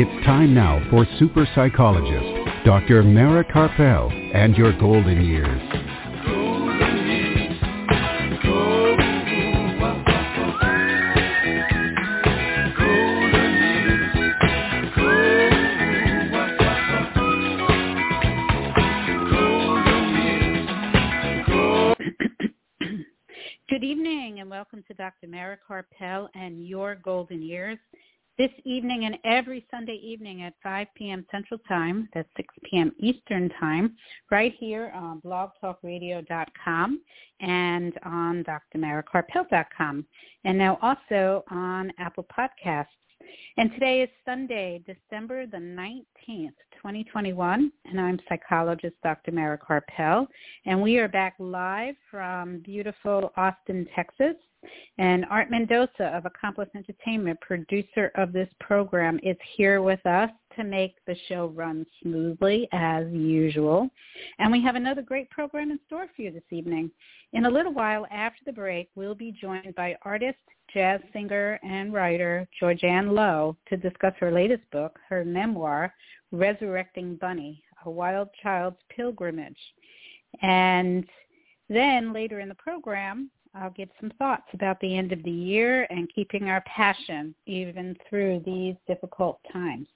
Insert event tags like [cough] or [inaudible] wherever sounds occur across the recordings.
It's time now for super psychologist, Dr. Mara Karpel, and your golden years. Good evening and welcome to Dr. Mara Karpel and Your Golden Years. This evening and every Sunday evening at 5 p.m. Central Time, that's 6 p.m. Eastern Time, right here on blogtalkradio.com and on drmarakarpel.com, and now also on Apple Podcasts. And today is Sunday, December the 19th, 2021, and I'm psychologist Dr. Mara Karpel, and we are back live from beautiful Austin, Texas. And Art Mendoza of Accomplice Entertainment, producer of this program, is here with us to make the show run smoothly as usual. And we have another great program in store for you this evening. In a little while after the break, we'll be joined by artist, jazz singer, and writer Georgann Low to discuss her latest book, her memoir, Resurrecting Bunny, A Wild Child's Pilgrimage. And then later in the program, I'll give some thoughts about the end of the year and keeping our passion even through these difficult times.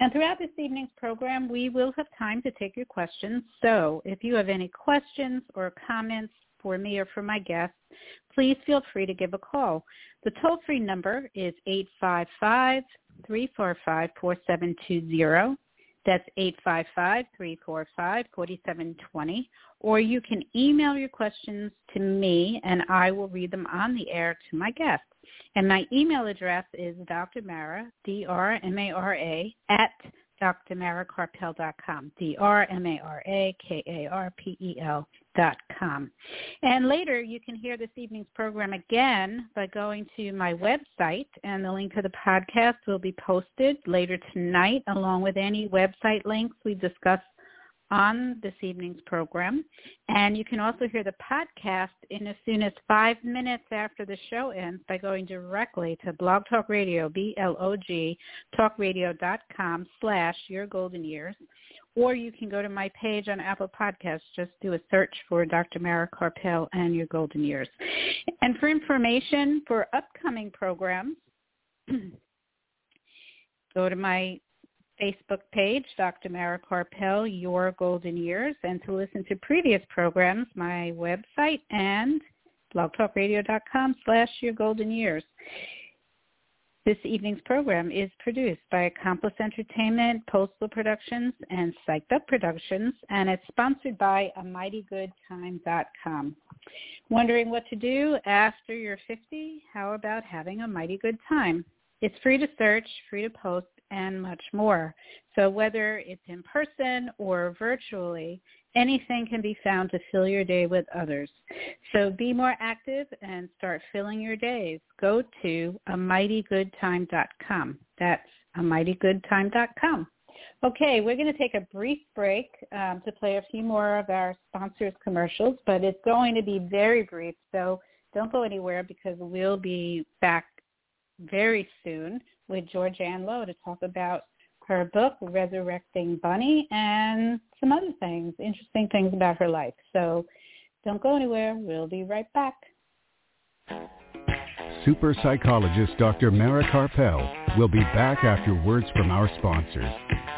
And throughout this evening's program, we will have time to take your questions. So if you have any questions or comments for me or for my guests, please feel free to give a call. The toll-free number is 855-345-4720. That's 855-345-4720. Or you can email your questions to me and I will read them on the air to my guests. And my email address is drmara, D-R-M-A-R-A, at drmarakarpel.com, D-R-M-A-R-A-K-A-R-P-E-L dot com. And later you can hear this evening's program again by going to my website and the link to the podcast will be posted later tonight along with any website links we discuss on this evening's program. And you can also hear the podcast in as soon as five minutes after the show ends by going directly to Blog Talk Radio, B-L-O-G, talkradio.com slash your golden years. Or you can go to my page on Apple Podcasts. Just do a search for Dr. Mara Karpel and your golden years. And for information for upcoming programs, [clears throat] go to my Facebook page, Dr. Mara Karpel, Your Golden Years, and to listen to previous programs, my website and blogtalkradio.com slash Your Golden Years. This evening's program is produced by Accomplice Entertainment, Postal Productions, and Psyched Up Productions, and it's sponsored by a amightygoodtime.com. Wondering what to do after you're 50? How about having a mighty good time? It's free to search, free to post, and much more. So whether it's in person or virtually, anything can be found to fill your day with others. So be more active and start filling your days. Go to amightygoodtime.com. That's amightygoodtime.com. Okay, we're going to take a brief break um, to play a few more of our sponsors' commercials, but it's going to be very brief, so don't go anywhere because we'll be back very soon with Georgann Low to talk about her book, Resurrecting Bunny, and some other things, interesting things about her life. So don't go anywhere. We'll be right back. Super psychologist Dr. Mara Karpel will be back after words from our sponsors.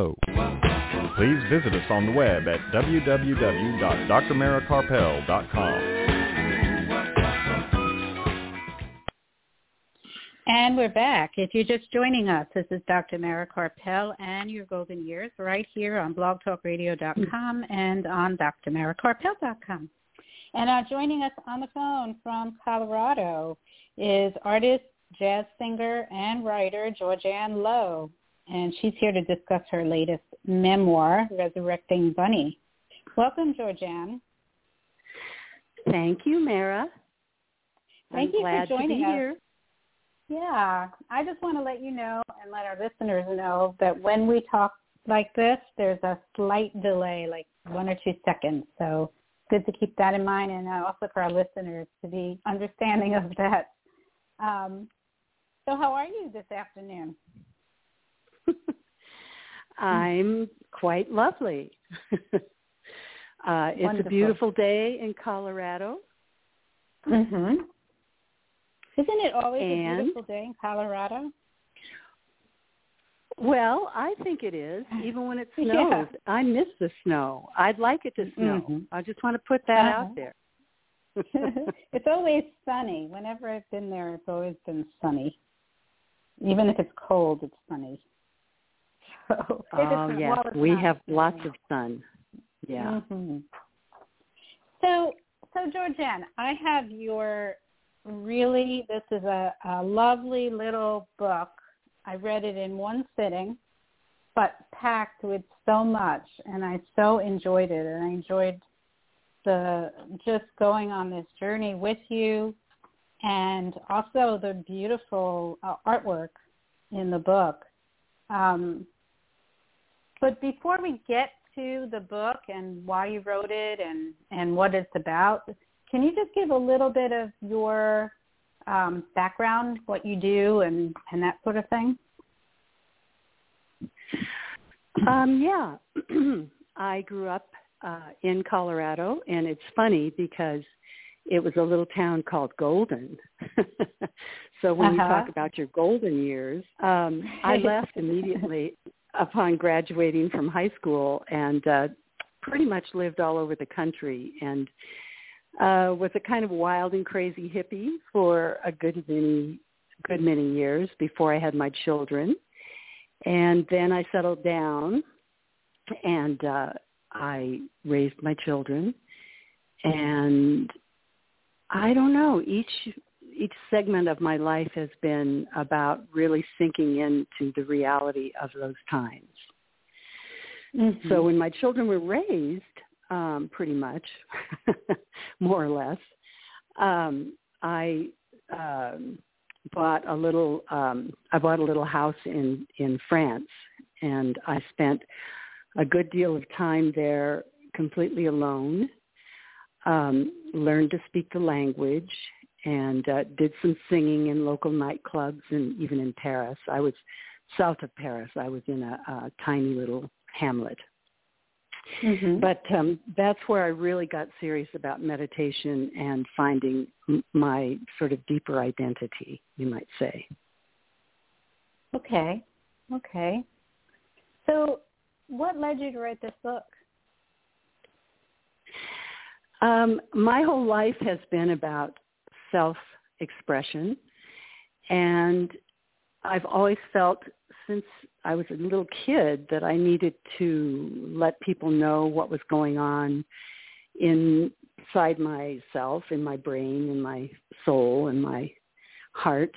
Please visit us on the web at www.drmarakarpel.com. And we're back. If you're just joining us, this is Dr. Mara Karpel and your golden years right here on blogtalkradio.com and on drmarakarpel.com. And uh, joining us on the phone from Colorado is artist, jazz singer, and writer Georgann Low and she's here to discuss her latest memoir, Resurrecting Bunny. Welcome, Georgann. Thank you, Mara. Thank I'm you for joining us. here. Yeah, I just want to let you know and let our listeners know that when we talk like this, there's a slight delay, like one or two seconds. So good to keep that in mind, and uh, also for our listeners to be [laughs] understanding of that. Um, so, how are you this afternoon? I'm quite lovely. [laughs] uh, it's Wonderful. a beautiful day in Colorado. Mm-hmm. Isn't it always And? a beautiful day in Colorado? Well, I think it is, [sighs] even when it snows. Yeah. I miss the snow. I'd like it to snow. Mhm. I just want to put that Uh-huh. out there. [laughs] it's always sunny. Whenever I've been there, it's always been sunny. Even if it's cold, it's sunny. [laughs] So, if it's oh, not- yes. We not have lots of sun. Yeah. hmm So, so Georgann, I have your really. This is a, a lovely little book. I read it in one sitting, but packed with so much, and I so enjoyed it, and I enjoyed the just going on this journey with you, and also the beautiful uh, artwork in the book. Um, but before we get to the book and why you wrote it and, and what it's about, can you just give a little bit of your um, background, what you do, and, and that sort of thing? Um, yeah. [clears throat] I grew up uh, in Colorado, and it's funny because it was a little town called Golden. [laughs] so when you Uh-huh. talk about your golden years, um, I [laughs] left immediately upon graduating from high school and uh, pretty much lived all over the country and uh, was a kind of wild and crazy hippie for a good many good many years before I had my children. And then I settled down and uh, I raised my children. And I don't know, each each segment of my life has been about really sinking into the reality of those times. Mm-hmm. So when my children were raised, um, pretty much, [laughs] more or less, um, I um, bought a little. Um, I bought a little house in in France, and I spent a good deal of time there completely alone. Um, learned to speak the language and uh, did some singing in local nightclubs and even in Paris. I was south of Paris. I was in a, a tiny little hamlet. mm-hmm. But um, that's where I really got serious about meditation and finding m- my sort of deeper identity, you might say. okay, okay. So, what led you to write this book? Um, my whole life has been about self-expression, and I've always felt since I was a little kid that I needed to let people know what was going on inside myself, in my brain, in my soul, in my heart.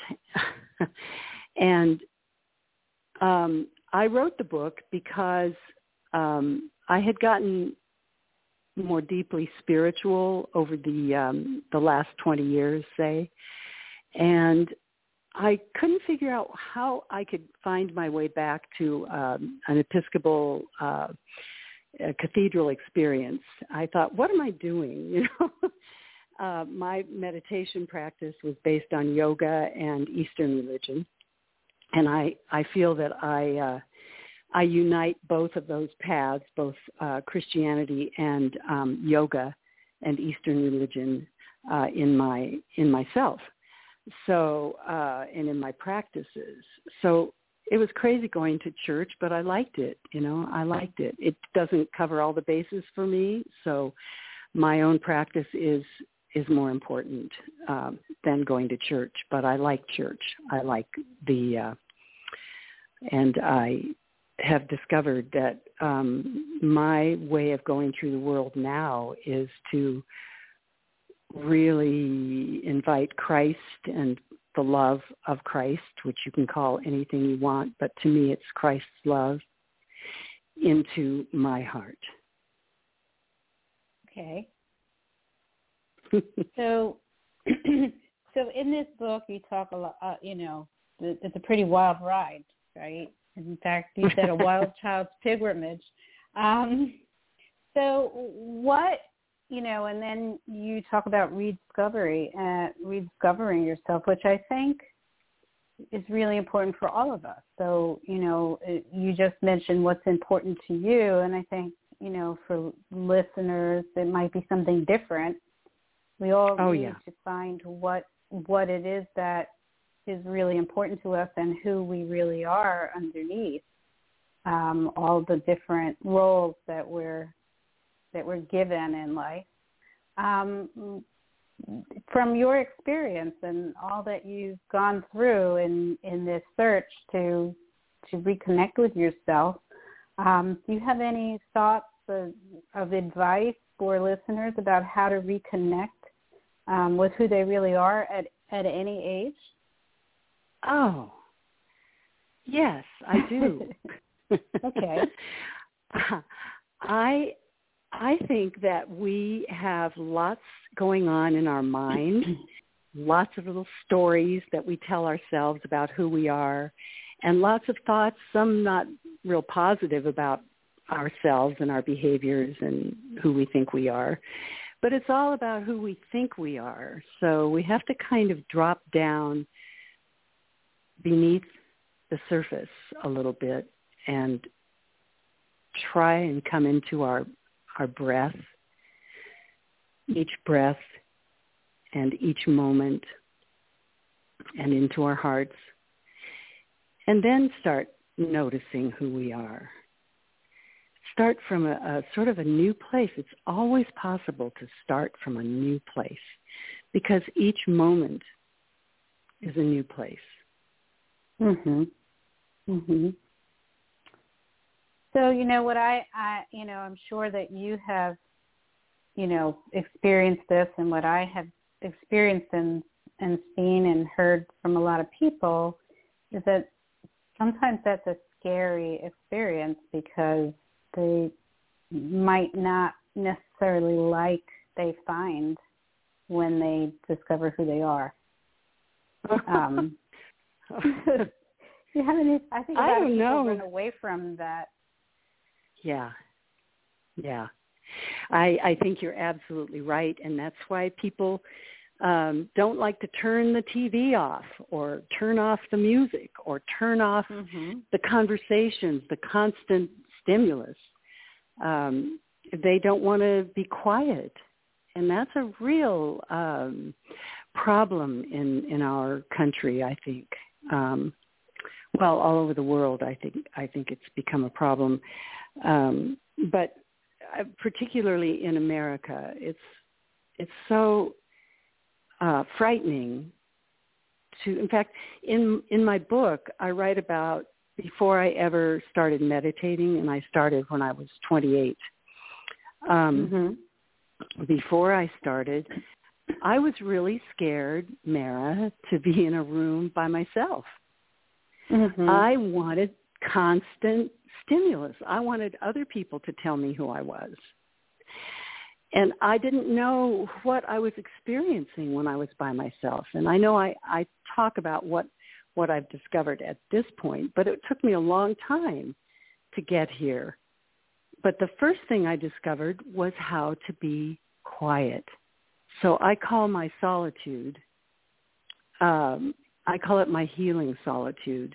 [laughs] and um, I wrote the book because um, I had gotten more deeply spiritual over the um, the last 20 years, say, and I couldn't figure out how I could find my way back to um, an Episcopal uh, cathedral experience. I thought, what am I doing? [laughs] You know, uh, my meditation practice was based on yoga and Eastern religion, and I I feel that I uh, I unite both of those paths, both uh, Christianity and um, yoga and Eastern religion, uh, in my in myself. So uh, and in my practices. So it was crazy going to church, but I liked it. You know, I liked it. It doesn't cover all the bases for me, so my own practice is is more important um, than going to church. But I like church. I like the, uh, and I have discovered that um, my way of going through the world now is to really invite Christ and the love of Christ, which you can call anything you want, but to me it's Christ's love, into my heart. Okay. [laughs] so, [clears throat] so in this book, you talk a lot. Uh, you know, it's a pretty wild ride, right? In fact, you said a wild [laughs] child's pilgrimage. Um, so, what you know, and then you talk about rediscovery, uh, rediscovering yourself, which I think is really important for all of us. So, you know, you just mentioned what's important to you, and I think, you know, for listeners, it might be something different. We all oh, need yeah. to find what what it is that is really important to us and who we really are underneath um, all the different roles that we're that we're given in life. Um, from your experience and all that you've gone through in, in this search to to reconnect with yourself, um, do you have any thoughts of, of, advice for listeners about how to reconnect um, with who they really are at, at any age? Oh, yes, I do. [laughs] okay. [laughs] I I think that we have lots going on in our mind, [clears throat] lots of little stories that we tell ourselves about who we are, and lots of thoughts, some not real positive about ourselves and our behaviors and who we think we are. But it's all about who we think we are. So we have to kind of drop down beneath the surface a little bit and try and come into our our breath, each breath and each moment and into our hearts, and then start noticing who we are. Start from a, a, sort of a new place. It's always possible to start from a new place because each moment is a new place. Mhm. Mhm. So you know what I, I you know I'm sure that you have, you know, experienced this, and what I have experienced and and seen and heard from a lot of people is that sometimes that's a scary experience because they might not necessarily like they find when they discover who they are. [laughs] Um, you have any? I think I don't know. run away from that Yeah. Yeah. I I think you're absolutely right and that's why people um don't like to turn the TV off or turn off the music or turn off mm-hmm. the conversations, the constant stimulus. Um they don't want to be quiet. And that's a real um problem in in our country, I think. Um well, all over the world, I think I think it's become a problem. Um, but uh, particularly in America, it's it's so uh, frightening. To, in fact, in in my book, I write about before I ever started meditating, and I started when I was 28. Um, mm-hmm. Before I started, I was really scared, Mara, to be in a room by myself. Mm-hmm. I wanted constant stimulus. I wanted other people to tell me who I was. And I didn't know what I was experiencing when I was by myself. And I know I, I talk about what what I've discovered at this point, but it took me a long time to get here. But the first thing I discovered was how to be quiet. So I call my solitude, um, I call it my healing solitude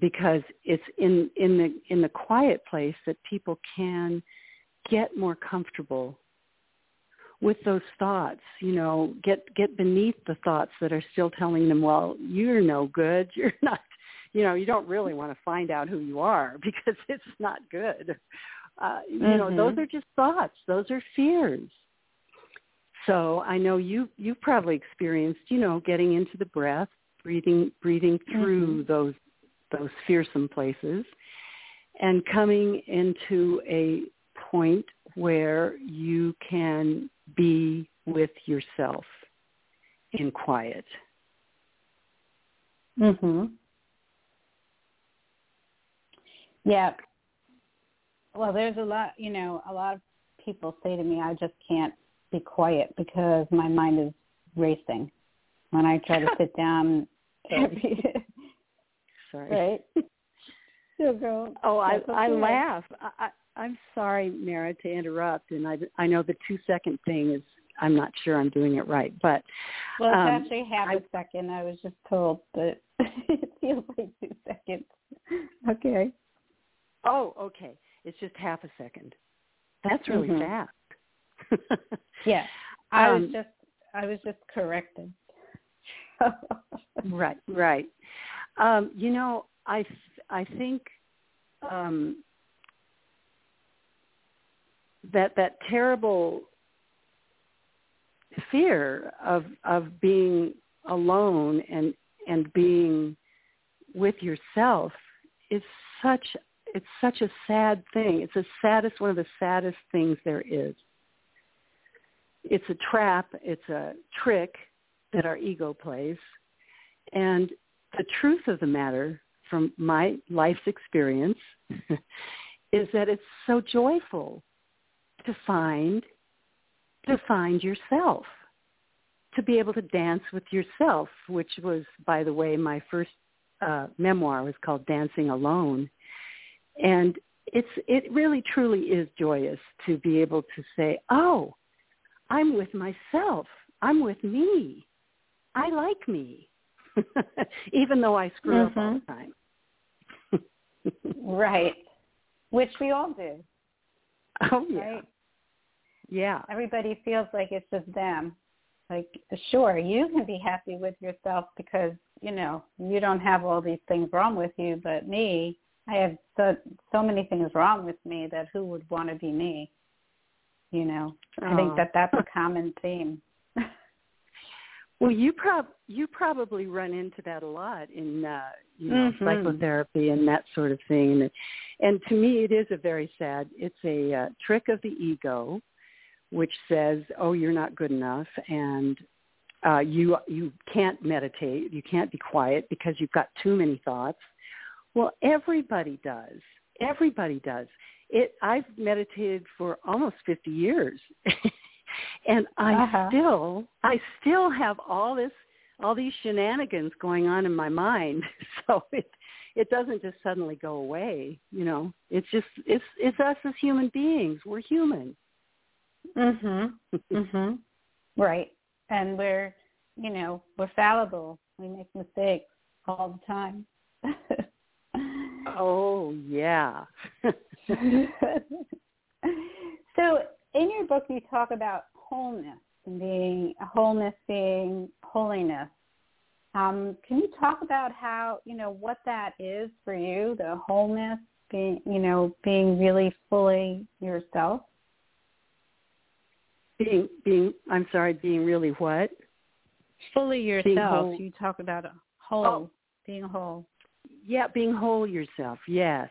because it's in, in the in the quiet place that people can get more comfortable with those thoughts, you know, get get beneath the thoughts that are still telling them, well, you're no good, [laughs] you're not, you know, you don't really want to find out who you are [laughs] because it's not good. Uh, you mm-hmm. know, those are just thoughts. Those are fears. So I know you you've probably experienced, you know, getting into the breath, breathing breathing through mm-hmm. those those fearsome places and coming into a point where you can be with yourself in quiet. Mhm. Yeah. Well, there's a lot, you know, a lot of people say to me, I just can't be quiet because my mind is racing when I try to [laughs] sit down. [laughs] Sorry. [laughs] Right. So go. Oh, I. I laugh. I, I'm sorry, Mara, to interrupt, and I, I know the two second thing is I'm not sure I'm doing it right, but well, it's um, actually half I, a second. I was just told, but it feels like two seconds. Okay. Oh, okay. It's just half a second. That's really mm-hmm. fast. Yeah, [laughs] I um, was just I was just corrected. [laughs] right, right. Um, you know, I I think um, that that terrible fear of of being alone and and being with yourself is such it's such a sad thing. It's the saddest one of the saddest things there is. It's a trap, it's a trick that our ego plays. And the truth of the matter from my life's experience [laughs] is that it's so joyful to find to find yourself to be able to dance with yourself which was by the way my first uh, memoir was called dancing alone and it's it really truly is joyous to be able to say oh i'm with myself i'm with me i like me [laughs] even though i screw mm-hmm. up all the mm-hmm. time right [laughs] which we all do oh yeah right? Yeah. Everybody feels like it's just them. Like, sure, you can be happy with yourself because, you know, you don't have all these things wrong with you, but me, I have so so many things wrong with me that who would want to be me? You know, oh. I think that that's a common theme. [laughs] well, you prob you probably run into that a lot in uh, you know mm-hmm. psychotherapy and that sort of thing, and, and to me, it is a very sad. It's a uh, trick of the ego which says, "Oh, you're not good enough," and uh, you you can't meditate, you can't be quiet because you've got too many thoughts. Well, everybody does. Everybody does. It. I've meditated for almost 50 years, [laughs] and I uh-huh. still I still have all this all these shenanigans going on in my mind. [laughs] So it it doesn't just suddenly go away. You know, it's just it's it's us as human beings. We're human. Mhm. Mhm. Right. And we're, you know, we're fallible. We make mistakes all the time. [laughs] oh, yeah. [laughs] so, in your book you talk about wholeness and being wholeness being holiness. Um, can you talk about how, you know, what that is for you, the wholeness, being, you know, being really fully yourself? being being I'm sorry, being really what? Fully yourself. You talk about a whole, oh. being whole. Yeah, being whole yourself. Yes.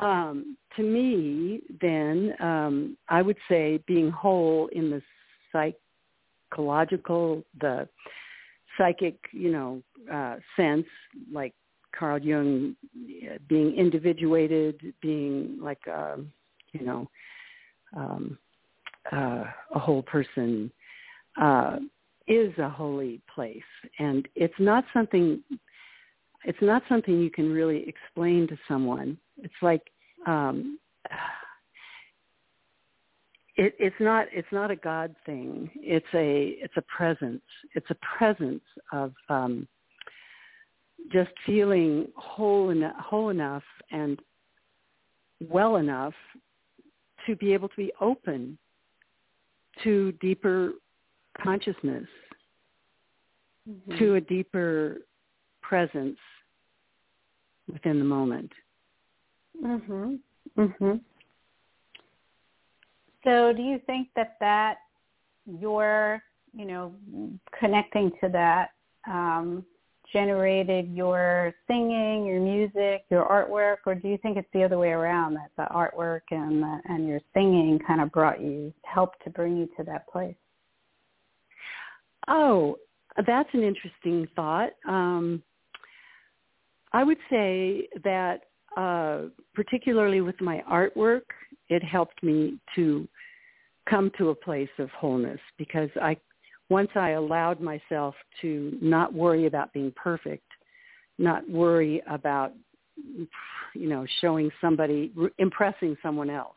Um, to me, then um, I would say being whole in the psychological, the psychic, you know, uh, sense, like Carl Jung, being individuated, being like, um, you know, um, uh, a whole person uh, is a holy place. And it's not something it's not something you can really explain to someone it's like um it, it's not it's not a god thing it's a it's a presence it's a presence of um just feeling whole enough, whole enough and well enough to be able to be open to deeper consciousness, mm-hmm. to a deeper presence within the moment. Mhm. Mhm. So, do you think that that your, you know, connecting to that um, generated your singing, your music, your artwork, or do you think it's the other way around that the artwork and the, and your singing kind of brought you, helped to bring you to that place? Oh, that's an interesting thought. Um, I would say that uh, particularly with my artwork, it helped me to come to a place of wholeness because I once I allowed myself to not worry about being perfect, not worry about, you know, showing somebody, impressing someone else,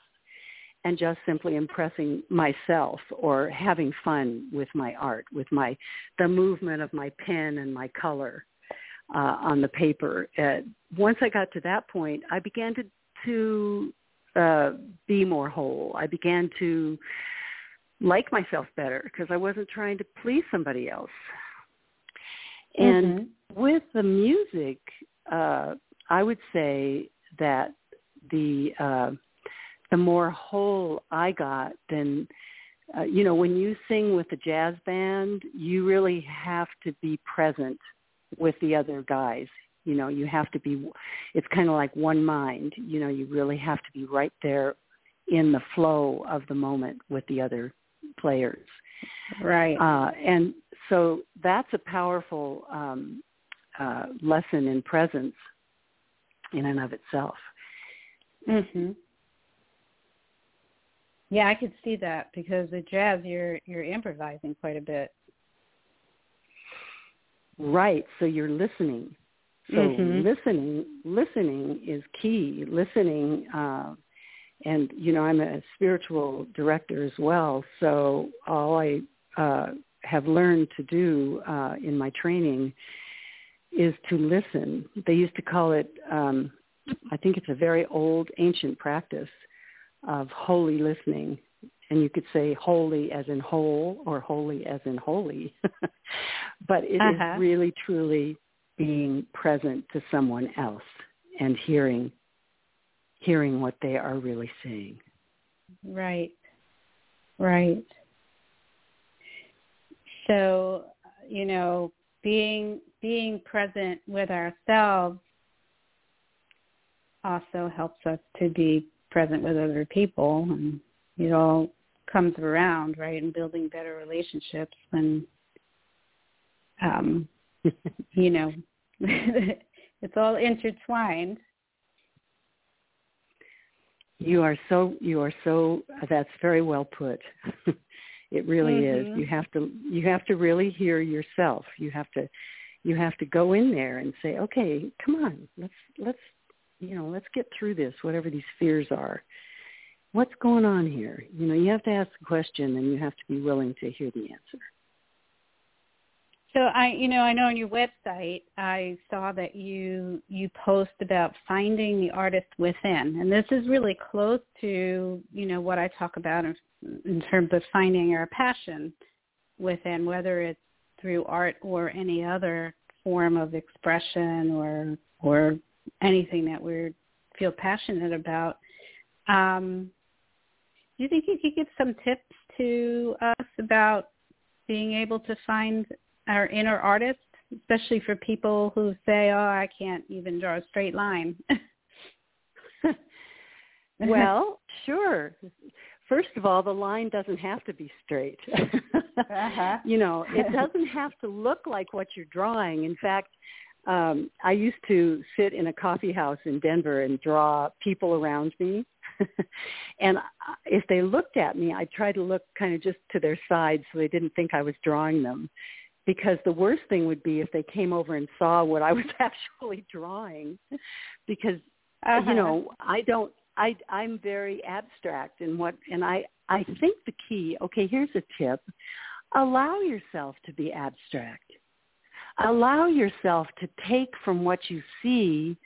and just simply impressing myself or having fun with my art, with my, the movement of my pen and my color uh, on the paper. Uh, once I got to that point, I began to, to uh, be more whole. I began to like myself better because I wasn't trying to please somebody else. And mm-hmm. with the music, uh, I would say that the uh, the more whole I got, then uh, you know when you sing with a jazz band, you really have to be present with the other guys. You know, you have to be. It's kind of like one mind. You know, you really have to be right there in the flow of the moment with the other players. Right. Uh, and so that's a powerful um, uh, lesson in presence in and of itself. Mhm. Yeah, I could see that because with jazz, you're you're improvising quite a bit. Right. So you're listening. So mm-hmm. listening, listening is key. Listening uh, and you know I'm a spiritual director as well. So all I uh, have learned to do uh, in my training is to listen. They used to call it. Um, I think it's a very old, ancient practice of holy listening, and you could say holy as in whole or holy as in holy, [laughs] but it uh-huh. is really truly being present to someone else and hearing hearing what they are really saying. Right. Right. So, you know, being being present with ourselves also helps us to be present with other people and it all comes around, right, and building better relationships and um [laughs] you know [laughs] it's all intertwined you are so you are so that's very well put. [laughs] it really mm-hmm. is. You have to you have to really hear yourself. You have to you have to go in there and say, "Okay, come on. Let's let's you know, let's get through this whatever these fears are. What's going on here?" You know, you have to ask the question and you have to be willing to hear the answer. So I, you know, I know on your website I saw that you you post about finding the artist within, and this is really close to you know what I talk about in, terms of finding our passion within, whether it's through art or any other form of expression or or anything that we feel passionate about. Um, do you think you could give some tips to us about being able to find our inner artist, especially for people who say, "Oh, I can't even draw a straight line." [laughs] well, sure. First of all, the line doesn't have to be straight. uh-huh. [laughs] You know, it doesn't have to look like what you're drawing. In fact, um, I used to sit in a coffee house in Denver and draw people around me. [laughs] and if they looked at me, I tried to look kind of just to their side so they didn't think I was drawing them. Because the worst thing would be if they came over and saw what I was [laughs] actually drawing. Because uh-huh. you know, I don't I I'm very abstract in what and I I think the key, okay, here's a tip. Allow yourself to be abstract. Allow yourself to take from what you see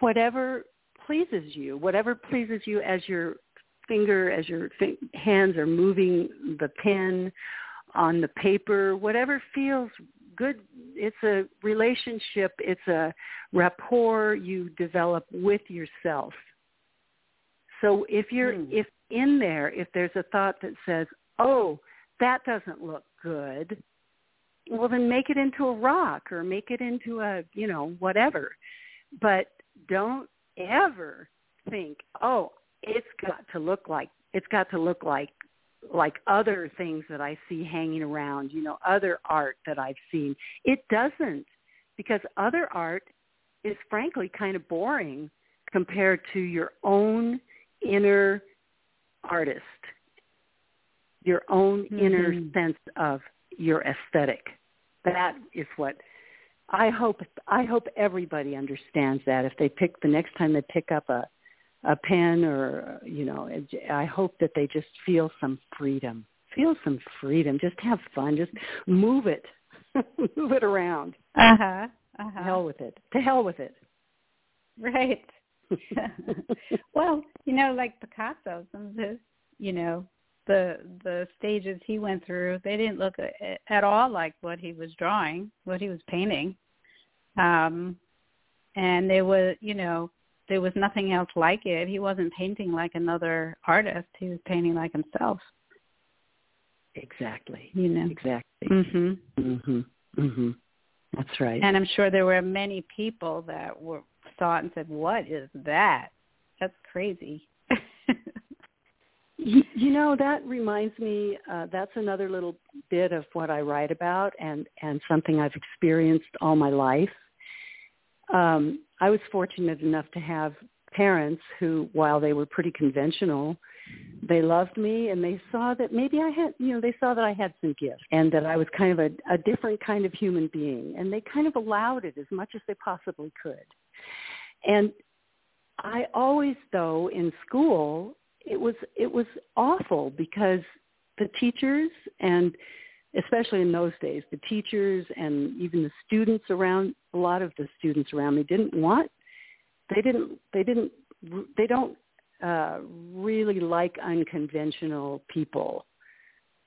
whatever pleases you, whatever pleases you as your finger, as your hands are moving the pen on the paper, whatever feels good. It's a relationship. It's a rapport you develop with yourself. So if you're, mm. if in there, if there's a thought that says, oh, that doesn't look good, well then make it into a rock or make it into a, you know, whatever. But don't ever think, oh, it's got to look like it's got to look like like other things that I see hanging around, you know, other art that I've seen. It doesn't because other art is frankly kind of boring compared to your own inner artist, your own mm-hmm. inner sense of your aesthetic. That is what I hope I hope everybody understands that if they pick the next time they pick up a a pen or you know I hope that they just feel some freedom. Feel some freedom. Just have fun. Just move it. [laughs] move it around. Uh-huh. Uh-huh. Hell with it. To hell with it. Right. [laughs] [laughs] well, you know, like Picasso, some of his, you know, the the stages he went through, they didn't look at all like what he was drawing, what he was painting. Um and there was, you know, there was nothing else like it. He wasn't painting like another artist. He was painting like himself. Exactly. You know. Exactly. Mhm. Mhm. Mhm. That's right. And I'm sure there were many people that were saw it and said, "What is that? That's crazy." You, you know, that reminds me. Uh, that's another little bit of what I write about, and and something I've experienced all my life. Um, I was fortunate enough to have parents who, while they were pretty conventional, they loved me and they saw that maybe I had, you know, they saw that I had some gifts and that I was kind of a, a different kind of human being. And they kind of allowed it as much as they possibly could. And I always, though, in school, it was it was awful because the teachers and especially in those days, the teachers and even the students around a lot of the students around me didn't want they didn't they didn't they don't uh really like unconventional people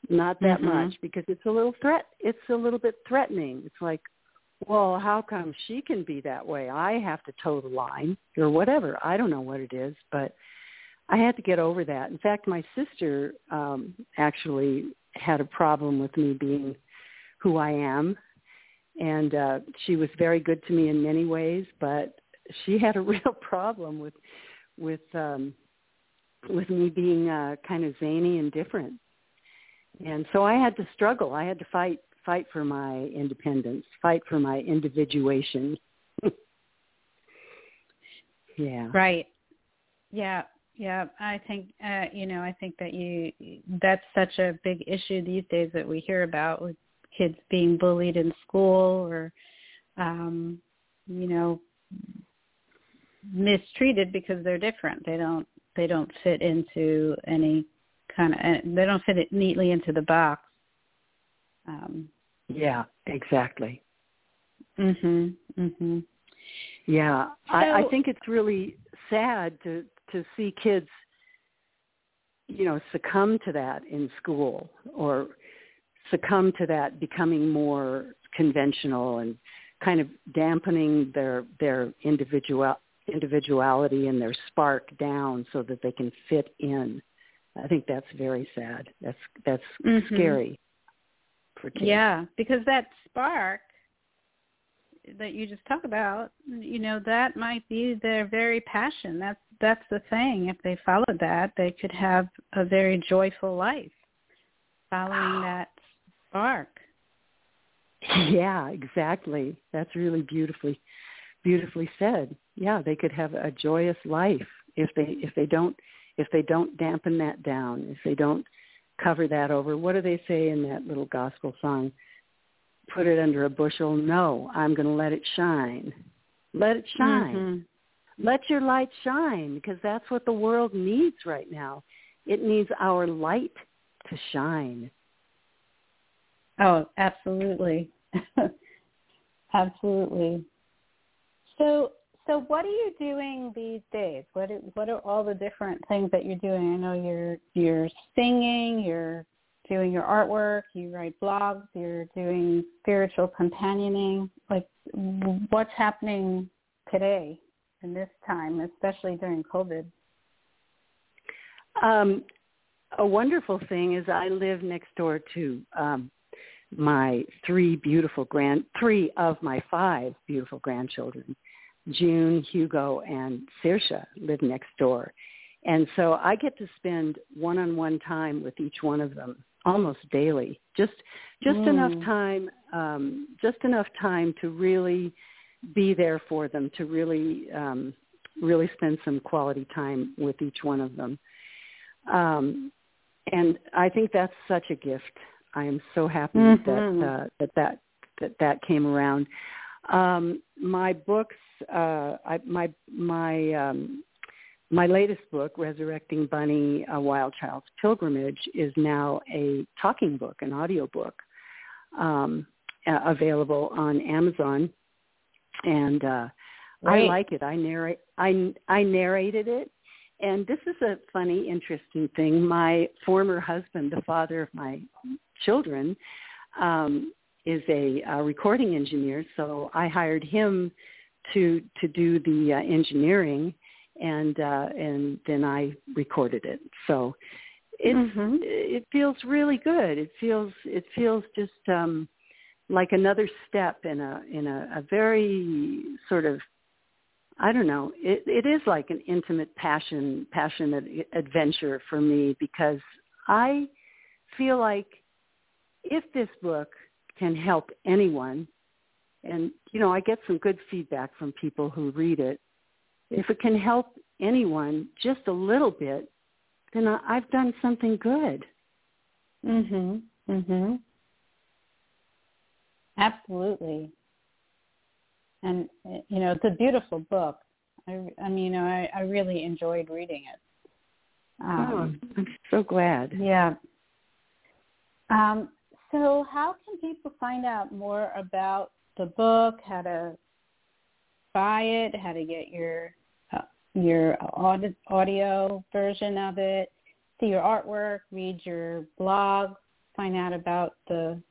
not that mm-hmm. much because it's a little threat it's a little bit threatening it's like well, how come she can be that way? I have to toe the line or whatever. I don't know what it is, but I had to get over that. In fact, my sister um actually had a problem with me being who I am and uh she was very good to me in many ways, but she had a [laughs] real problem with with um with me being uh kind of zany and different. And so I had to struggle. I had to fight fight for my independence, fight for my individuation. [laughs] yeah. Right. Yeah. Yeah, I think uh, you know, I think that you that's such a big issue these days that we hear about with kids being bullied in school or um you know mistreated because they're different. They don't they don't fit into any kind of they don't fit it neatly into the box. Um yeah, exactly. Mhm. Mhm. Yeah, so, I, I think it's really sad to to see kids, you know, succumb to that in school or succumb to that becoming more conventional and kind of dampening their their individual individuality and their spark down so that they can fit in. I think that's very sad. That's that's mm-hmm. scary for kids. Yeah, because that spark that you just talk about, you know, that might be their very passion. That's that's the thing. If they followed that, they could have a very joyful life following that spark. Yeah, exactly. That's really beautifully beautifully said. Yeah, they could have a joyous life if they if they don't if they don't dampen that down, if they don't cover that over, what do they say in that little gospel song? Put it under a bushel. No, I'm going to let it shine. Let it shine. Mm-hmm. Let your light shine because that's what the world needs right now. It needs our light to shine. Oh, absolutely. [laughs] absolutely. So so what are you doing these days? What are, what are all the different things that you're doing? I know you're you're singing, you're doing your artwork, you write blogs, you're doing spiritual companioning. Like what's happening today in this time, especially during COVID? Um, a wonderful thing is I live next door to um, my three beautiful grand, three of my five beautiful grandchildren. June, Hugo, and Saoirse live next door. And so I get to spend one-on-one time with each one of them almost daily. Just just mm. enough time um just enough time to really be there for them, to really um really spend some quality time with each one of them. Um and I think that's such a gift. I am so happy mm-hmm. that uh, that that that that came around. Um, my books, uh, I, my my um, my latest book, Resurrecting Bunny: A Wild Child's Pilgrimage, is now a talking book, an audio book, um, uh, available on Amazon, and uh, I like it. I narrate. I I narrated it, and this is a funny, interesting thing. My former husband, the father of my children, um, is a, a recording engineer, so I hired him to to do the uh, engineering, and uh, and then I recorded it. So it mm-hmm. it feels really good. It feels it feels just um, like another step in a in a, a very sort of I don't know. It it is like an intimate passion passionate adventure for me because I feel like if this book can help anyone. And, you know, I get some good feedback from people who read it. If it can help anyone just a little bit, then I've done something good. Mhm. Mhm. Absolutely. And you know, it's a beautiful book. I, I mean, you know, I, I really enjoyed reading it. Um, oh, I'm so glad. Yeah. Um, so how can people find out more about the book, how to buy it, how to get your your audio version of it, see your artwork, read your blog, find out about the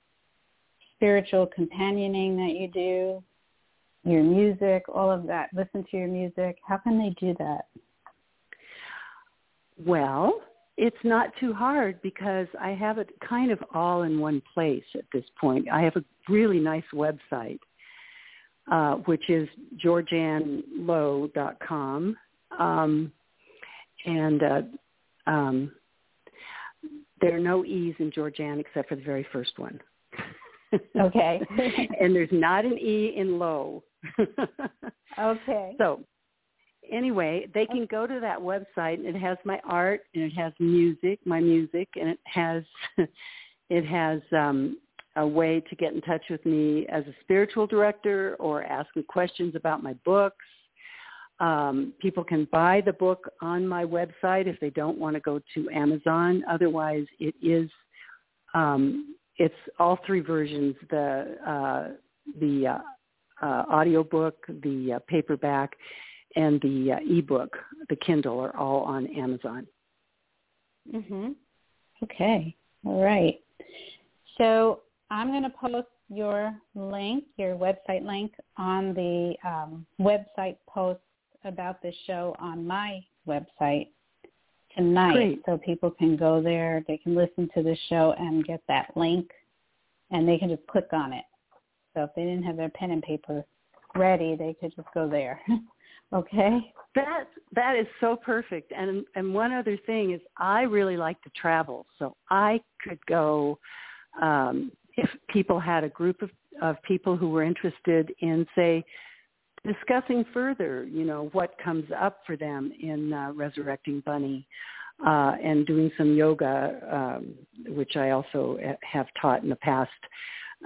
spiritual companioning that you do, your music, all of that, listen to your music. How can they do that? Well, it's not too hard because I have it kind of all in one place at this point. I have a really nice website, uh, which is georgannlow.com. Um, and uh, um, there are no E's in Georgann except for the very first one. [laughs] okay. and there's not an E in low. [laughs] okay. So anyway, they can go to that website and it has my art and it has music, my music, and it has [laughs] it has um, a way to get in touch with me as a spiritual director or ask me questions about my books. Um, people can buy the book on my website if they don't want to go to Amazon. Otherwise, it is um, it's all three versions: the uh, the uh, uh, audio book, the uh, paperback, and the uh, ebook, the Kindle, are all on Amazon. Mhm. Okay. All right. So I'm going to post your link, your website link, on the um, website post about the show on my website tonight, Great. so people can go there, they can listen to the show and get that link, and they can just click on it. So if they didn't have their pen and paper ready, they could just go there. [laughs] Okay. That that is so perfect. And and one other thing is I really like to travel. So I could go um if people had a group of of people who were interested in say discussing further, you know, what comes up for them in uh, Resurrecting Bunny. uh, and doing some yoga, um, which I also have taught in the past,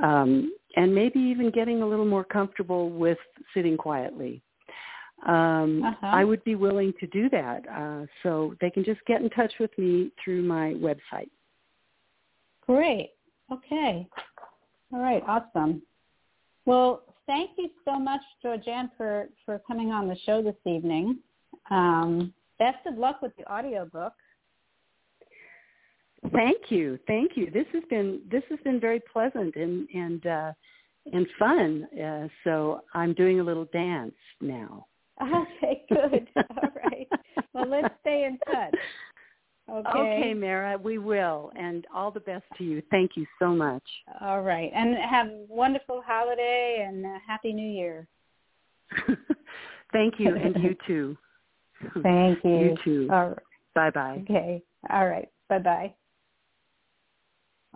um, and maybe even getting a little more comfortable with sitting quietly. Um, uh-huh. I would be willing to do that. Uh, so they can just get in touch with me through my website. Great. Okay. All right. Awesome. Well, thank you so much, Georgann, for, for coming on the show this evening. Um, best of luck with the audiobook. Thank you, thank you. This has been this has been very pleasant and and uh, and fun. Uh, so I'm doing a little dance now. [laughs] Okay, good. [laughs] All right. Well, let's stay in touch. Okay. Okay, Mara, we will. And all the best to you. Thank you so much. All right. And have a wonderful holiday and a happy new year. [laughs] Thank you and you [laughs] too. Thank you. You too. All right. Bye-bye. Okay. All right. Bye-bye.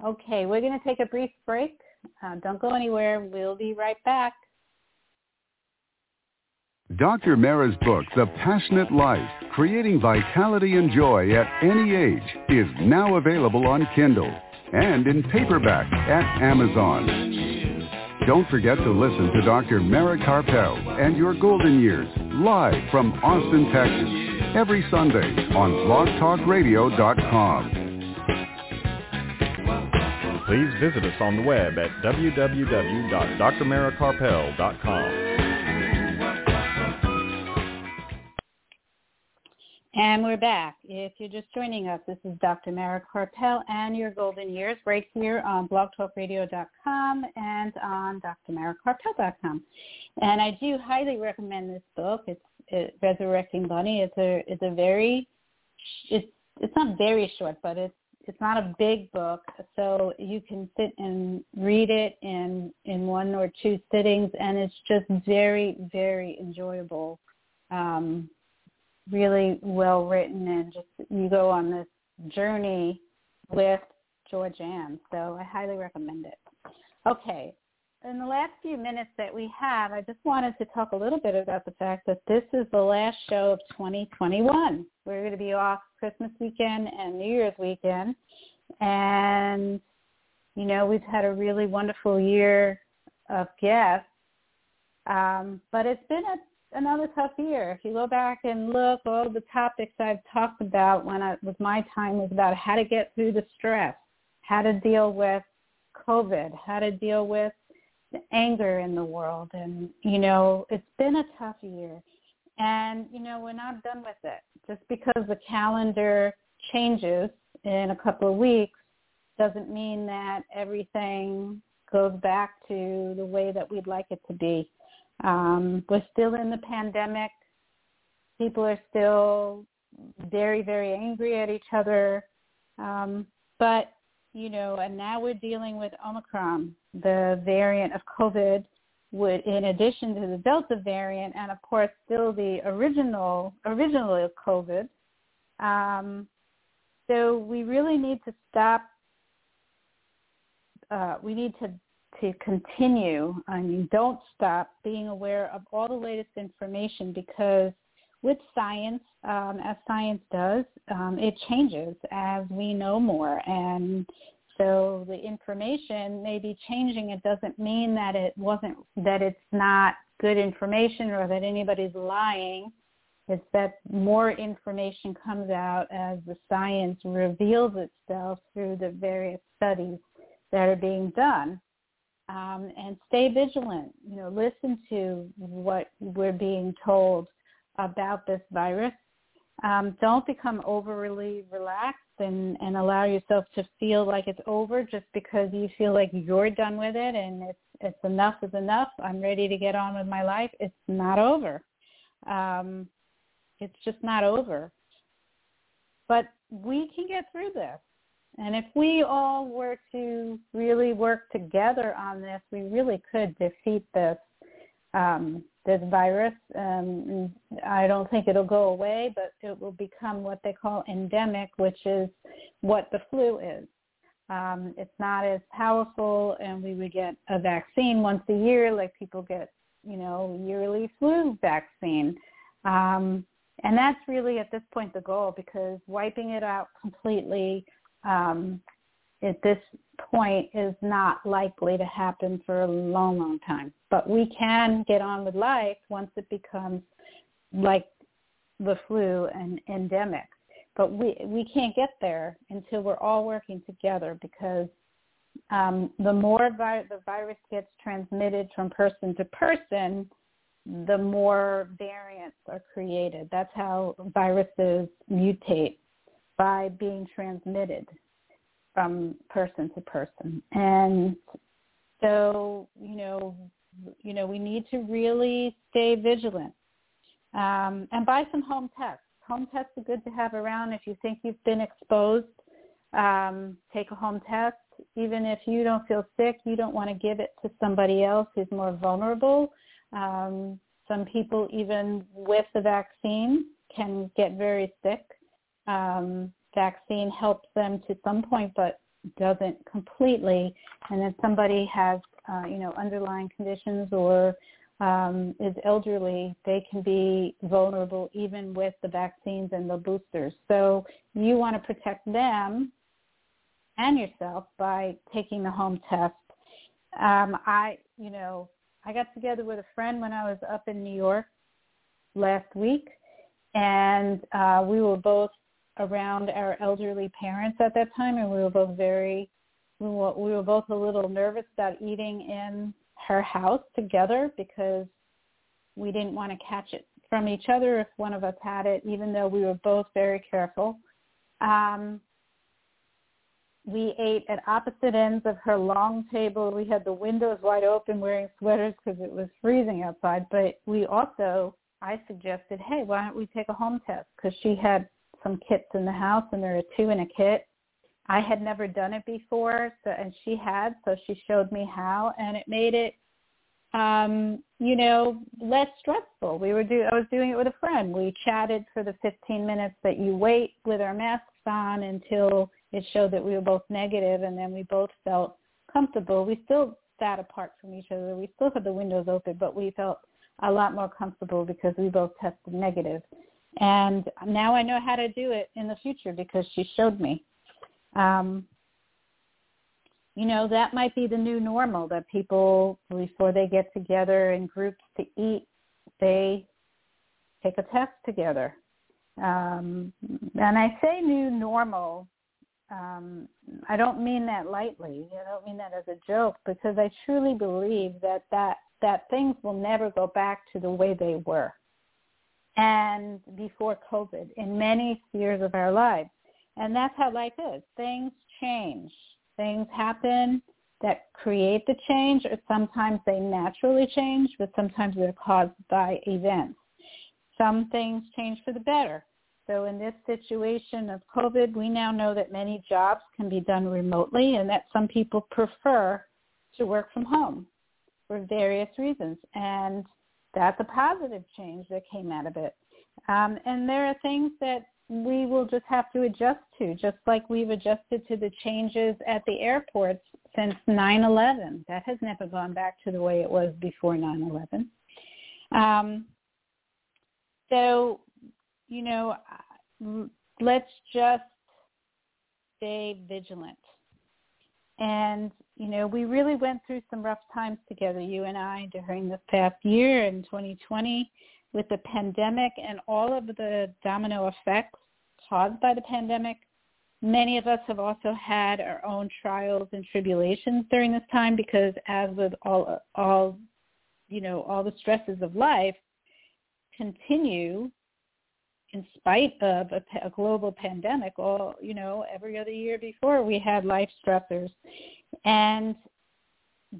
Okay, we're going to take a brief break. Uh, don't go anywhere. We'll be right back. Dr. Mara's book, The Passionate Life, Creating Vitality and Joy at Any Age, is now available on Kindle and in paperback at Amazon. Don't forget to listen to Dr. Mara Karpel and Your Golden Years live from Austin, Texas, every Sunday on blogtalkradio.com. Please visit us on the web at www.drmarakarpel.com. And we're back. If you're just joining us, this is Dr. Mara Karpel and your golden years right here on blogtalkradio.com and on drmarakarpel.com. And I do highly recommend this book. It's it, Resurrecting Bunny. It's a it's a very it's it's not very short, but it's it's not a big book, so you can sit and read it in in one or two sittings, and it's just very very enjoyable. Um, really well written and just you go on this journey with Georgann. So I highly recommend it. Okay. In the last few minutes that we have, I just wanted to talk a little bit about the fact that this is the last show of 2021. We're going to be off Christmas weekend and New Year's weekend. And, you know, we've had a really wonderful year of guests. Um, but it's been a another tough year. If you go back and look, all the topics I've talked about when I was my time was about how to get through the stress, how to deal with COVID, how to deal with the anger in the world. And, you know, it's been a tough year. And, you know, we're not done with it. Just because the calendar changes in a couple of weeks doesn't mean that everything goes back to the way that we'd like it to be. Um, we're still in the pandemic. People are still very, very angry at each other. Um, but, you know, and now we're dealing with Omicron, the variant of COVID, would, in addition to the Delta variant, and of course still the original, originally COVID. Um, so we really need to stop. Uh, we need to to continue. I mean, don't stop being aware of all the latest information because with science, um, as science does, um, it changes as we know more. And so the information may be changing. It doesn't mean that it wasn't, that it's not good information or that anybody's lying. It's that more information comes out as the science reveals itself through the various studies that are being done um, and stay vigilant. You know, listen to what we're being told about this virus. Um, don't become overly relaxed and, and allow yourself to feel like it's over just because you feel like you're done with it and it's it's enough is enough. I'm ready to get on with my life. It's not over. Um, it's just not over. But we can get through this. And if we all were to really work together on this, we really could defeat this um, this virus. Um, I don't think it'll go away, but it will become what they call endemic, which is what the flu is. Um, it's not as powerful, and we would get a vaccine once a year, like people get, you know, yearly flu vaccine. Um, And that's really at this point the goal because wiping it out completely um, at this point is not likely to happen for a long, long time. But we can get on with life once it becomes like the flu and endemic. But we we can't get there until we're all working together because um, the more vi- the virus gets transmitted from person to person, the more variants are created. That's how viruses mutate by being transmitted from person to person. And so, you know, you know, we need to really stay vigilant um, and buy some home tests. Home tests are good to have around if you think you've been exposed. Um, take a home test. Even if you don't feel sick, you don't want to give it to somebody else who's more vulnerable. Um, some people, even with the vaccine, can get very sick. Um, vaccine helps them to some point, but doesn't completely. And if somebody has, uh, you know, underlying conditions or um, is elderly, they can be vulnerable even with the vaccines and the boosters. So you want to protect them and yourself by taking the home test. Um, I, you know, I got together with a friend when I was up in New York last week, and uh, we were both around our elderly parents at that time, and we were both very, we were, we were both a little nervous about eating in her house together because we didn't want to catch it from each other if one of us had it, even though we were both very careful. Um, we ate at opposite ends of her long table. We had the windows wide open wearing sweaters because it was freezing outside. But we also, I suggested, hey, why don't we take a home test? Because she had some kits in the house and there are two in a kit. I had never done it before, so and she had, so she showed me how, and it made it, um, you know, less stressful. We were do I was doing it with a friend. We chatted for the 15 minutes that you wait with our masks on until it showed that we were both negative, and then we both felt comfortable. We still sat apart from each other. We still had the windows open, but we felt a lot more comfortable because we both tested negative. And now I know how to do it in the future because she showed me. Um, you know, that might be the new normal that people, before they get together in groups to eat, they take a test together. Um, and I say new normal um, I don't mean that lightly. I don't mean that as a joke because I truly believe that that that things will never go back to the way they were and before COVID in many spheres of our lives. And that's how life is. Things change. Things happen that create the change or sometimes they naturally change, but sometimes they're caused by events. Some things change for the better. So in this situation of COVID, we now know that many jobs can be done remotely and that some people prefer to work from home for various reasons. And that's a positive change that came out of it. Um, and there are things that we will just have to adjust to, just like we've adjusted to the changes at the airports since 9-11. That has never gone back to the way it was before 9-11. Um, so you know, let's just stay vigilant. And, you know, we really went through some rough times together, you and I, during this past year in 2020 with the pandemic and all of the domino effects caused by the pandemic. Many of us have also had our own trials and tribulations during this time because as with all, all, you know, all the stresses of life continue in spite of a, a global pandemic, all you know, every other year before we had life stressors, and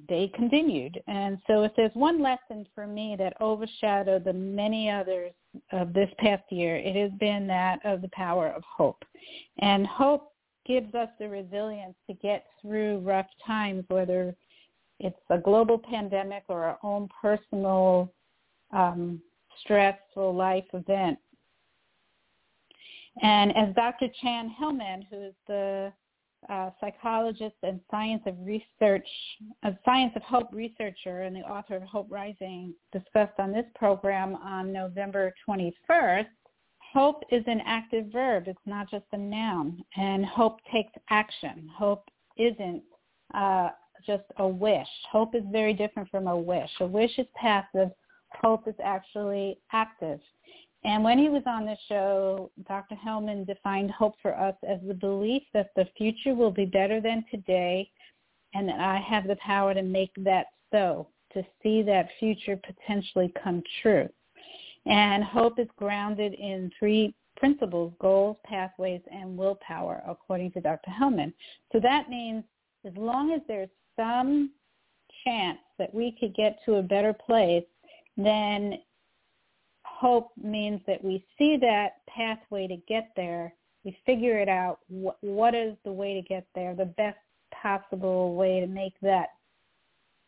they continued. And so, if there's one lesson for me that overshadowed the many others of this past year, it has been that of the power of hope. And hope gives us the resilience to get through rough times, whether it's a global pandemic or our own personal um, stressful life event. And as Dr. Chan Hellman, who is the uh, psychologist and science of research, a science of hope researcher and the author of Hope Rising, discussed on this program on November 21st, hope is an active verb. It's not just a noun. And hope takes action. Hope isn't uh, just a wish. Hope is very different from a wish. A wish is passive. Hope is actually active. And when he was on the show, Dr. Hellman defined hope for us as the belief that the future will be better than today and that I have the power to make that so, to see that future potentially come true. And hope is grounded in three principles, goals, pathways, and willpower, according to Dr. Hellman. So that means as long as there's some chance that we could get to a better place, then hope means that we see that pathway to get there. We figure it out. What, is the way to get there? The best possible way to make that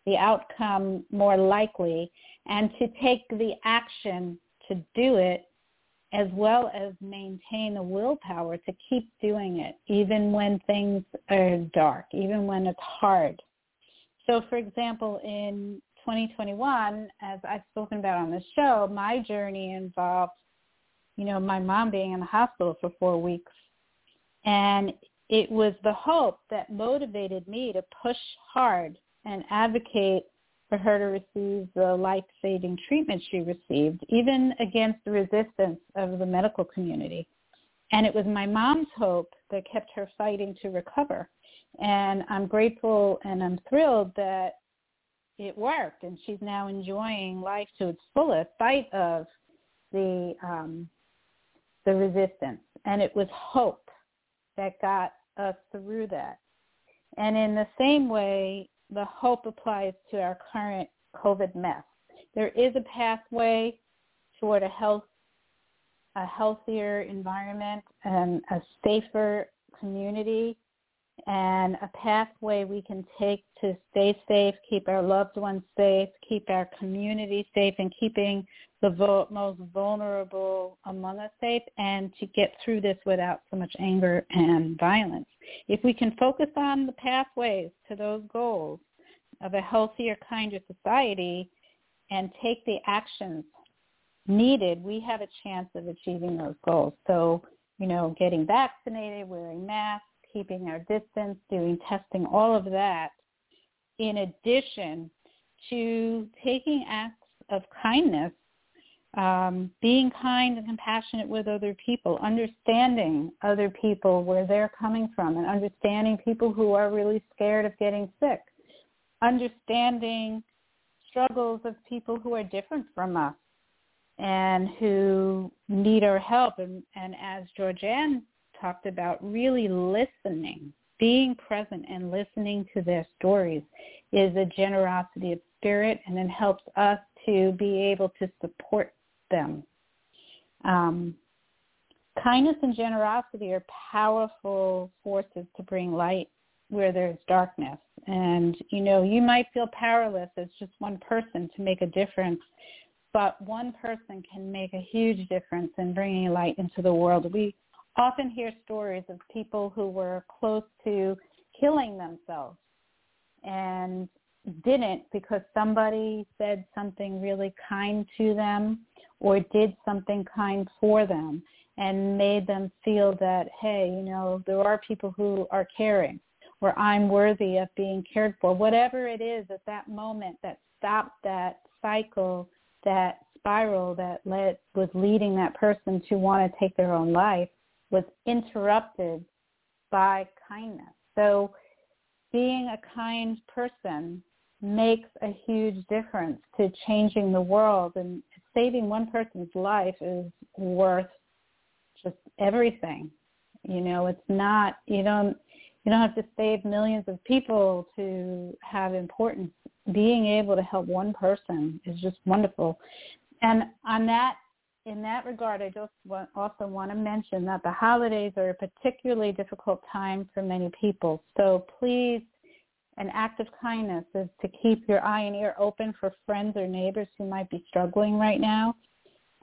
the outcome more likely and to take the action to do it as well as maintain the willpower to keep doing it even when things are dark, even when it's hard. So for example, in 2021, as I've spoken about on the show, my journey involved, you know, my mom being in the hospital for four weeks. And it was the hope that motivated me to push hard and advocate for her to receive the life-saving treatment she received, even against the resistance of the medical community. And it was my mom's hope that kept her fighting to recover. And I'm grateful and I'm thrilled that it worked and she's now enjoying life to its fullest spite of the um, the resistance. And it was hope that got us through that. And in the same way, the hope applies to our current COVID mess. There is a pathway toward a health, a healthier environment and a safer community and a pathway we can take to stay safe, keep our loved ones safe, keep our community safe, and keeping the most vulnerable among us safe, and to get through this without so much anger and violence. If we can focus on the pathways to those goals of a healthier, kinder society and take the actions needed, we have a chance of achieving those goals. So, you know, getting vaccinated, wearing masks, keeping our distance, doing testing, all of that, in addition to taking acts of kindness, um, being kind and compassionate with other people, understanding other people where they're coming from, and understanding people who are really scared of getting sick, understanding struggles of people who are different from us and who need our help. And, and as Georgann talked about really listening, being present and listening to their stories is a generosity of spirit and it helps us to be able to support them. Um, kindness and generosity are powerful forces to bring light where there's darkness. And, you know, you might feel powerless as just one person to make a difference, but one person can make a huge difference in bringing light into the world. We often hear stories of people who were close to killing themselves and didn't because somebody said something really kind to them or did something kind for them and made them feel that, hey, you know, there are people who are caring or I'm worthy of being cared for. Whatever it is at that moment that stopped that cycle, that spiral that led was leading that person to want to take their own life was interrupted by kindness. So being a kind person makes a huge difference to changing the world and saving one person's life is worth just everything. You know, it's not you don't you don't have to save millions of people to have importance. Being able to help one person is just wonderful. And on that in that regard, I just want, also want to mention that the holidays are a particularly difficult time for many people. So please, an act of kindness is to keep your eye and ear open for friends or neighbors who might be struggling right now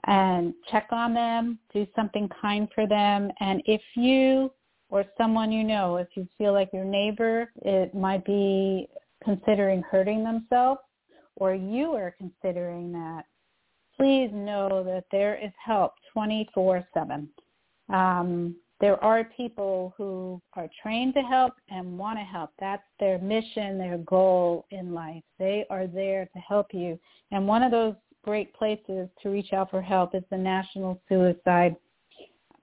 and check on them, do something kind for them. And if you or someone you know, if you feel like your neighbor it might be considering hurting themselves or you are considering that, please know that there is help 24-7. Um, there are people who are trained to help and want to help. That's their mission, their goal in life. They are there to help you. And one of those great places to reach out for help is the National Suicide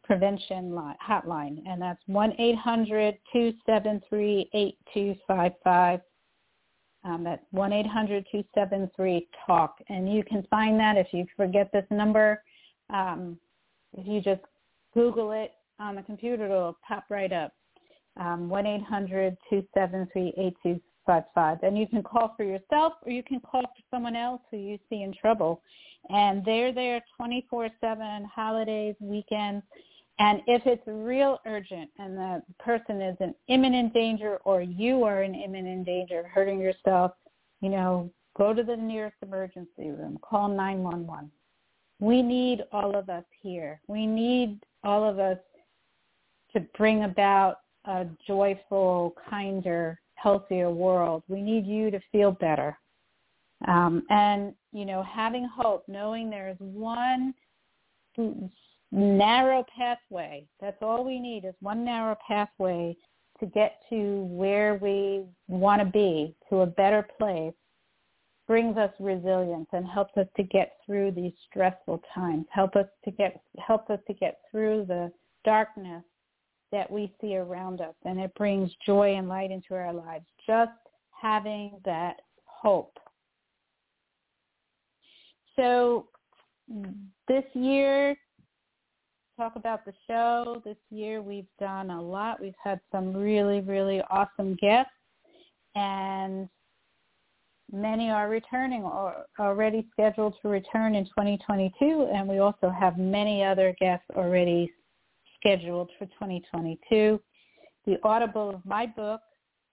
Prevention Hotline, and that's 1-800-273-8255. Um, that's 1-800-273-TALK. And you can find that if you forget this number. Um, if you just Google it on the computer, it'll pop right up. Um, 1-800-273-8255. And you can call for yourself or you can call for someone else who you see in trouble. And they're there 24-7, holidays, weekends. And if it's real urgent and the person is in imminent danger or you are in imminent danger hurting yourself, you know, go to the nearest emergency room, call 911. We need all of us here. We need all of us to bring about a joyful, kinder, healthier world. We need you to feel better. Um, and, you know, having hope, knowing there is one narrow pathway. That's all we need is one narrow pathway to get to where we want to be, to a better place, brings us resilience and helps us to get through these stressful times, help us to get helps us to get through the darkness that we see around us and it brings joy and light into our lives. Just having that hope. So this year talk about the show. This year we've done a lot. We've had some really, really awesome guests and many are returning or already scheduled to return in 2022 and we also have many other guests already scheduled for 2022. The Audible of my book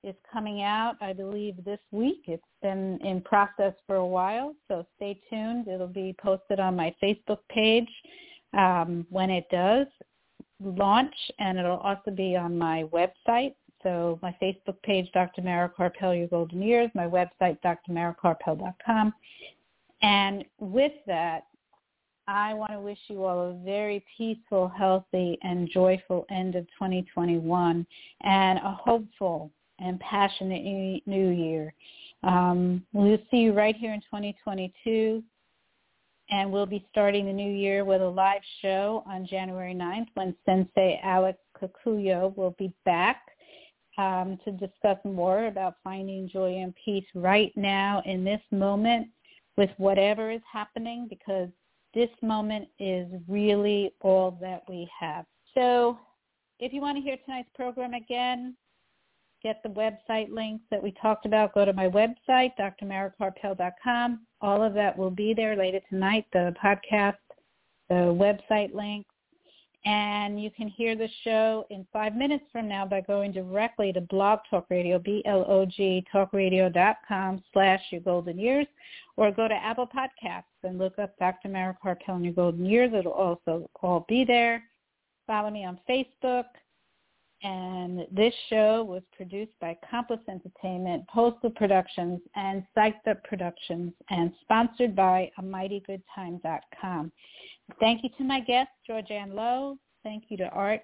is coming out, I believe, this week. It's been in process for a while, so stay tuned. It'll be posted on my Facebook page um, when it does launch, and it'll also be on my website. So my Facebook page, Dr. Mara Karpel, Your Golden Years, my website, drmarakarpel.com. And with that, I want to wish you all a very peaceful, healthy, and joyful end of 2021 and a hopeful and passionate new year. Um, we'll see you right here in 2022 and we'll be starting the new year with a live show on January 9th when Sensei Alex Kakuyo will be back um, to discuss more about finding joy and peace right now in this moment with whatever is happening because this moment is really all that we have. So if you want to hear tonight's program again, get the website links that we talked about, go to my website, drmarakarpel.com. All of that will be there later tonight, the podcast, the website links. And you can hear the show in five minutes from now by going directly to Blog Talk Radio, B-L-O-G, talkradio.com slash your golden years, or go to Apple Podcasts and look up Dr. Mara Karpel and your golden years. It'll also all be there. Follow me on Facebook and this show was produced by Compass Entertainment, Postal Productions, and Psyched Up Productions, and sponsored by AmightyGoodTime.com. Thank you to my guest, Georgann Low. Thank you to Art.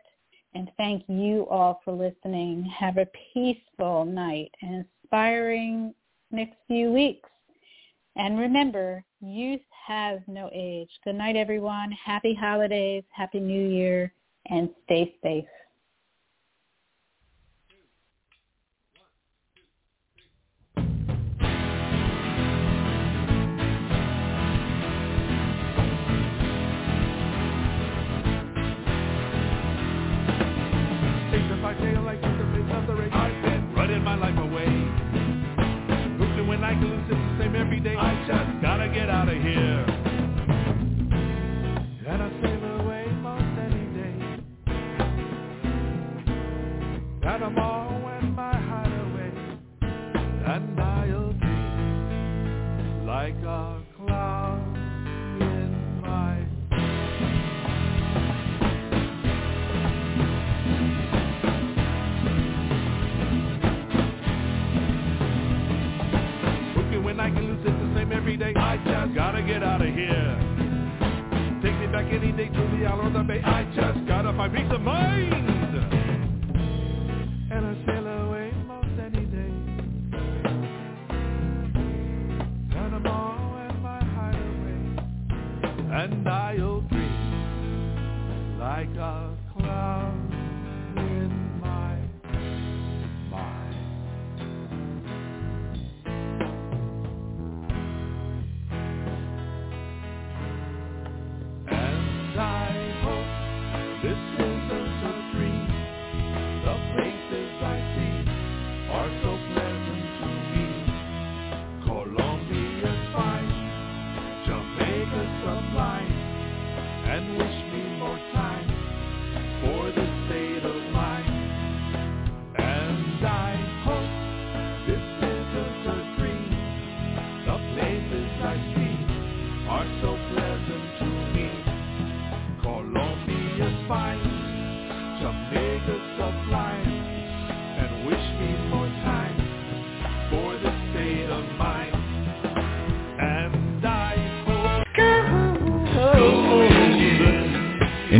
And thank you all for listening. Have a peaceful night and inspiring next few weeks. And remember, youth has no age. Good night, everyone. Happy holidays. Happy New Year. And stay safe. Every day. I just gotta get out of here. And I sail I can lose it the same every day. I just gotta get out of here. Take me back any day to the isle or the bay. I just gotta find peace of mind. And I sail away most any day. Panama and my hideaway. And I'll